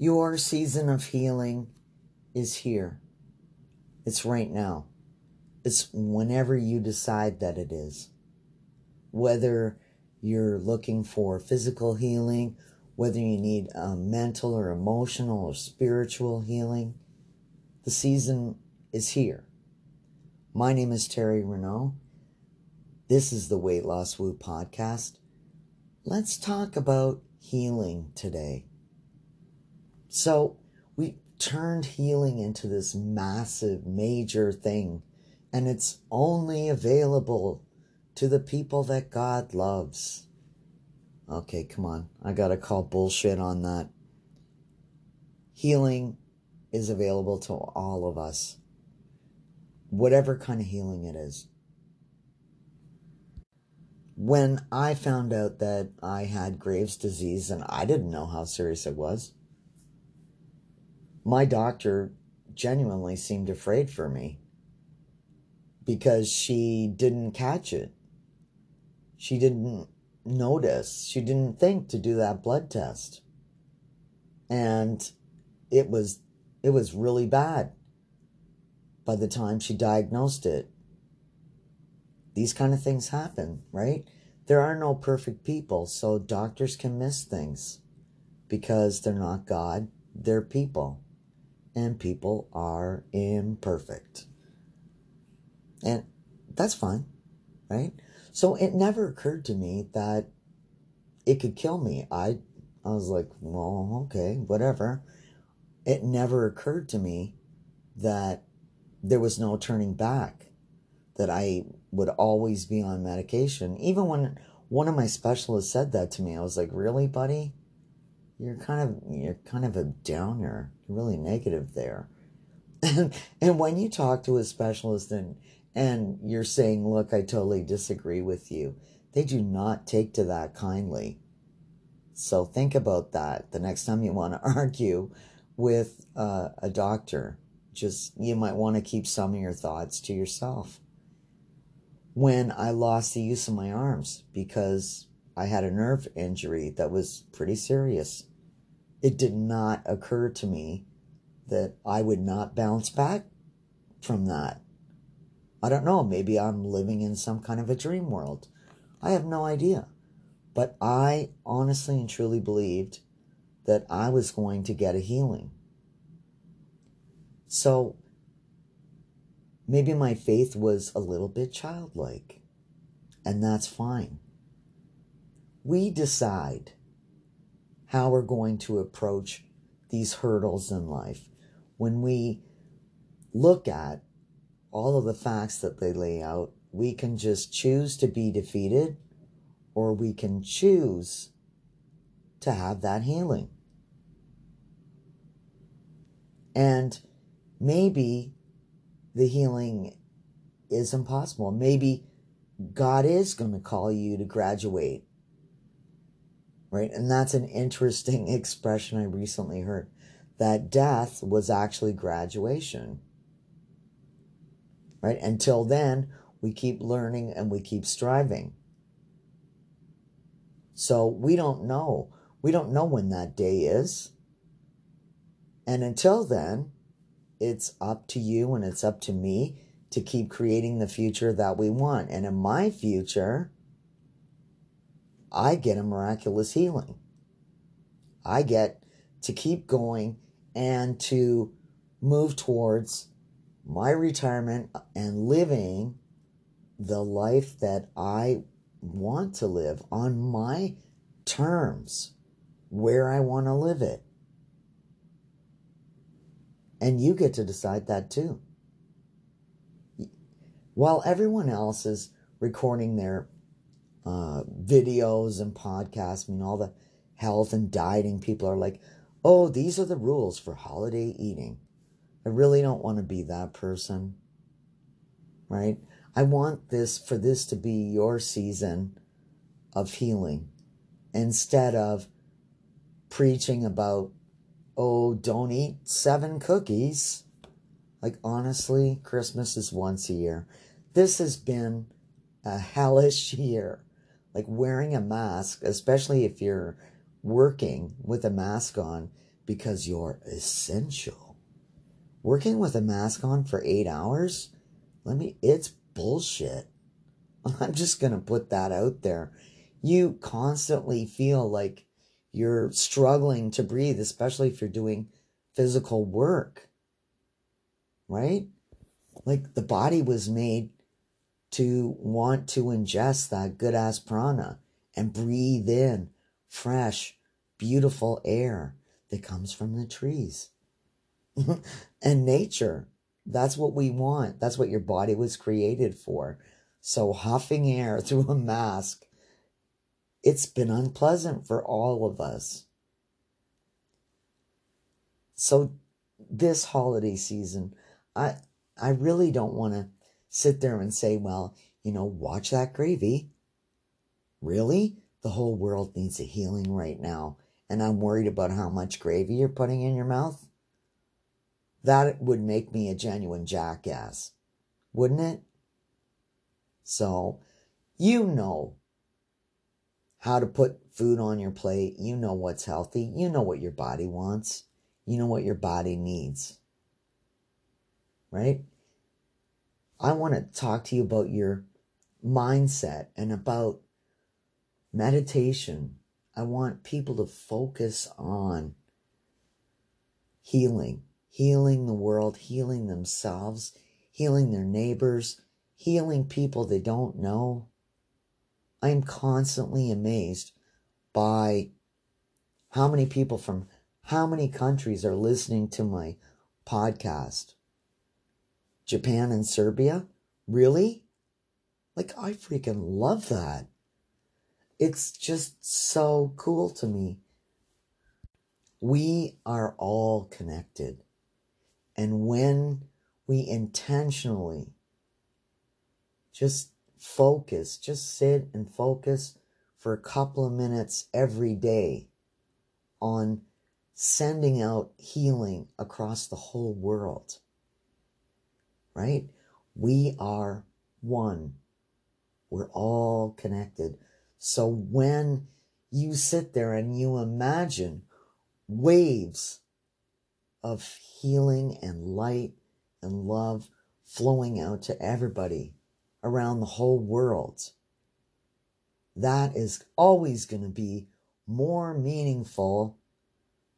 Your season of healing is here. It's right now. It's whenever you decide that it is. Whether you're looking for physical healing, whether you need a mental or emotional or spiritual healing, the season is here. My name is Terry Renault. This is the Weight Loss Woo podcast. Let's talk about healing today. So, we turned healing into this massive, major thing, and it's only available to the people that God loves. Okay, come on. I gotta call bullshit on that. Healing is available to all of us, whatever kind of healing it is. When I found out that I had Graves' disease and I didn't know how serious it was, my doctor genuinely seemed afraid for me because she didn't catch it. She didn't notice. She didn't think to do that blood test. And it was it was really bad by the time she diagnosed it. These kind of things happen, right? There are no perfect people, so doctors can miss things because they're not God, they're people. And people are imperfect. And that's fine, right? So it never occurred to me that it could kill me. I I was like, well, okay, whatever. It never occurred to me that there was no turning back, that I would always be on medication. Even when one of my specialists said that to me, I was like, really, buddy? You're kind of you're kind of a downer. You're really negative there. And and when you talk to a specialist and and you're saying, look, I totally disagree with you, they do not take to that kindly. So think about that the next time you want to argue with uh, a doctor. Just, you might want to keep some of your thoughts to yourself. When I lost the use of my arms because I had a nerve injury that was pretty serious, it did not occur to me that I would not bounce back from that. I don't know. Maybe I'm living in some kind of a dream world. I have no idea. But I honestly and truly believed that I was going to get a healing. So maybe my faith was a little bit childlike, and that's fine. We decide how we're going to approach these hurdles in life when we look at all of the facts that they lay out, we can just choose to be defeated or we can choose to have that healing. And maybe the healing is impossible. Maybe God is going to call you to graduate. Right? And that's an interesting expression I recently heard that death was actually graduation right? Until then, we keep learning and we keep striving. So we don't know. We don't know when that day is. And until then, it's up to you and it's up to me to keep creating the future that we want. And in my future, I get a miraculous healing. I get to keep going and to move towards my retirement and living the life that I want to live on my terms, where I want to live it. And you get to decide that too. While everyone else is recording their uh, videos and podcasts, I mean, all the health and dieting people are like, oh, these are the rules for holiday eating. I really don't want to be that person. Right? I want this for this to be your season of healing instead of preaching about, oh, don't eat seven cookies. Like, honestly, Christmas is once a year. This has been a hellish year. Like, wearing a mask, especially if you're working with a mask on, because you're essential. Working with a mask on for eight hours, let me, it's bullshit. I'm just going to put that out there. You constantly feel like you're struggling to breathe, especially if you're doing physical work, right? Like the body was made to want to ingest that good ass prana and breathe in fresh, beautiful air that comes from the trees and nature. That's what we want. That's what your body was created for. So huffing air through a mask, it's been unpleasant for all of us. So this holiday season, I I really don't want to sit there and say, well, you know, watch that gravy. Really? The whole world needs a healing right now. And I'm worried about how much gravy you're putting in your mouth. That would make me a genuine jackass, wouldn't it? So, you know how to put food on your plate. You know what's healthy. You know what your body wants. You know what your body needs. Right? I want to talk to you about your mindset and about meditation. I want people to focus on healing, healing the world, healing themselves, healing their neighbors, healing people they don't know. I am constantly amazed by how many people from how many countries are listening to my podcast. Japan and Serbia? Really? Like, I freaking love that. It's just so cool to me. We are all connected. And when we intentionally just focus, just sit and focus for a couple of minutes every day on sending out healing across the whole world right? We are one. We're all connected. So when you sit there and you imagine waves of healing and light and love flowing out to everybody around the whole world, that is always going to be more meaningful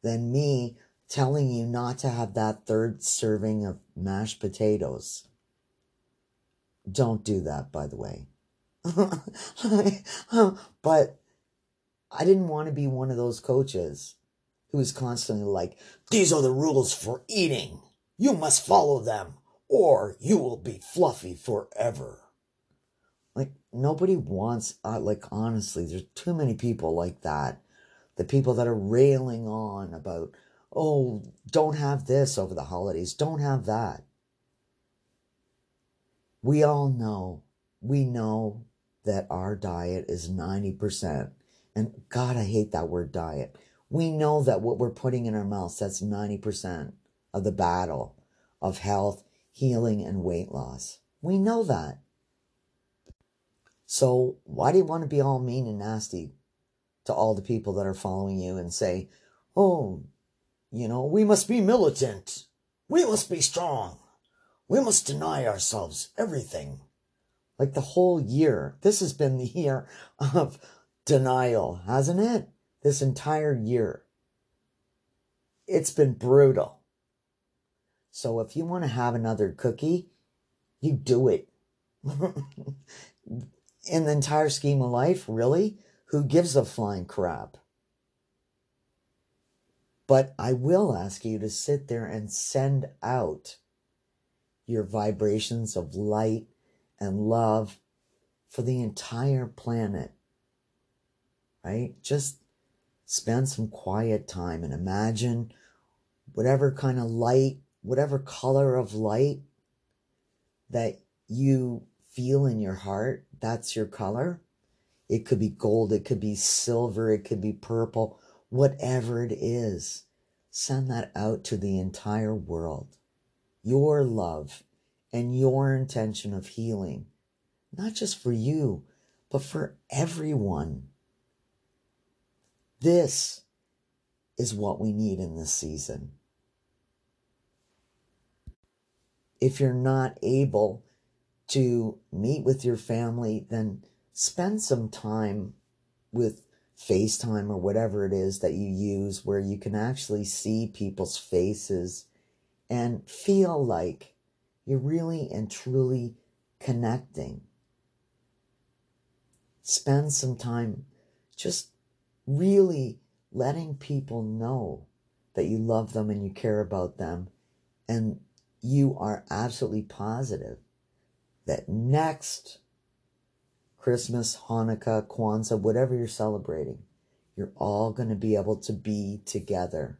than me telling you not to have that third serving of mashed potatoes. Don't do that, by the way. but I didn't want to be one of those coaches who's constantly like, these are the rules for eating. You must follow them or you will be fluffy forever. Like, nobody wants, uh, like, honestly, there's too many people like that. The people that are railing on about oh, don't have this over the holidays, don't have that. We all know, we know that our diet is 90%. And God, I hate that word diet. We know that what we're putting in our mouths, that's 90% of the battle of health, healing, and weight loss. We know that. So why do you want to be all mean and nasty to all the people that are following you and say, oh, you know, we must be militant. We must be strong. We must deny ourselves everything. Like the whole year. This has been the year of denial, hasn't it? This entire year. It's been brutal. So if you want to have another cookie, you do it. In the entire scheme of life, really? Who gives a flying crap? But I will ask you to sit there and send out your vibrations of light and love for the entire planet. Right? Just spend some quiet time and imagine whatever kind of light, whatever color of light that you feel in your heart, that's your color. It could be gold, it could be silver, it could be purple, whatever it is, send that out to the entire world. Your love and your intention of healing, not just for you, but for everyone. This is what we need in this season. If you're not able to meet with your family, then spend some time with FaceTime or whatever it is that you use where you can actually see people's faces and feel like you're really and truly connecting. Spend some time just really letting people know that you love them and you care about them and you are absolutely positive that next Christmas, Hanukkah, Kwanzaa, whatever you're celebrating, you're all going to be able to be together.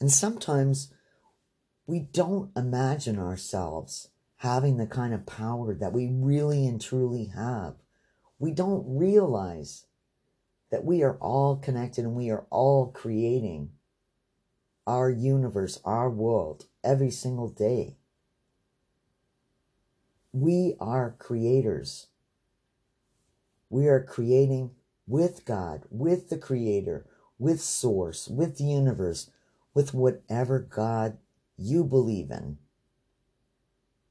And sometimes we don't imagine ourselves having the kind of power that we really and truly have. We don't realize that we are all connected and we are all creating our universe, our world, every single day. We are creators. We are creating with God, with the Creator, with Source, with the universe, with whatever God you believe in.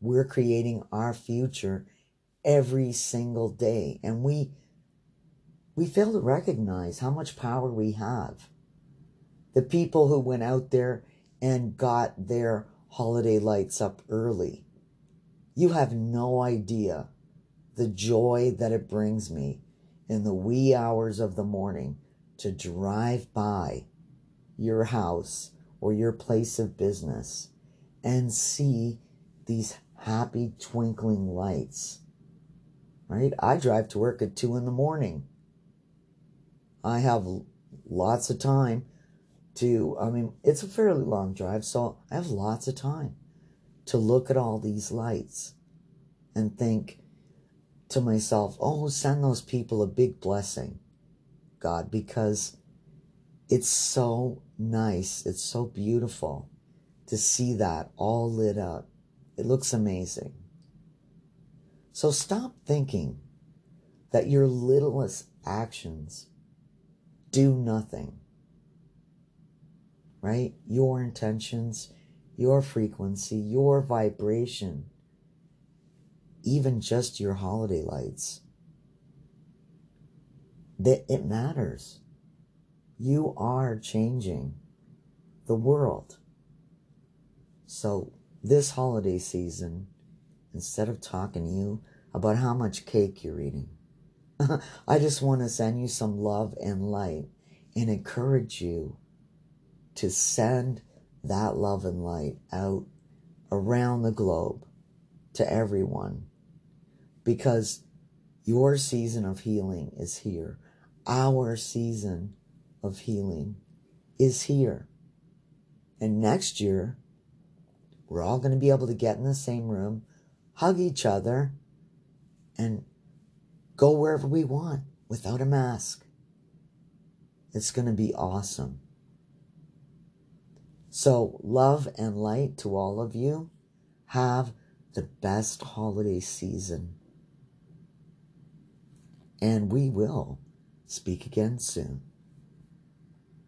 We're creating our future every single day. And we, we fail to recognize how much power we have. The people who went out there and got their holiday lights up early you have no idea the joy that it brings me in the wee hours of the morning to drive by your house or your place of business and see these happy twinkling lights. Right? I drive to work at two in the morning. I have lots of time to, I mean, it's a fairly long drive, so I have lots of time to look at all these lights and think to myself, oh, send those people a big blessing, God, because it's so nice. It's so beautiful to see that all lit up. It looks amazing. So stop thinking that your littlest actions do nothing. Right? Your intentions, your frequency, your vibration, even just your holiday lights. That it matters. You are changing the world. So this holiday season, instead of talking to you about how much cake you're eating, I just want to send you some love and light and encourage you to send that love and light out around the globe to everyone because your season of healing is here. Our season of healing is here. And next year, we're all going to be able to get in the same room, hug each other, and go wherever we want without a mask. It's going to be awesome. So, love and light to all of you. Have the best holiday season. And we will speak again soon.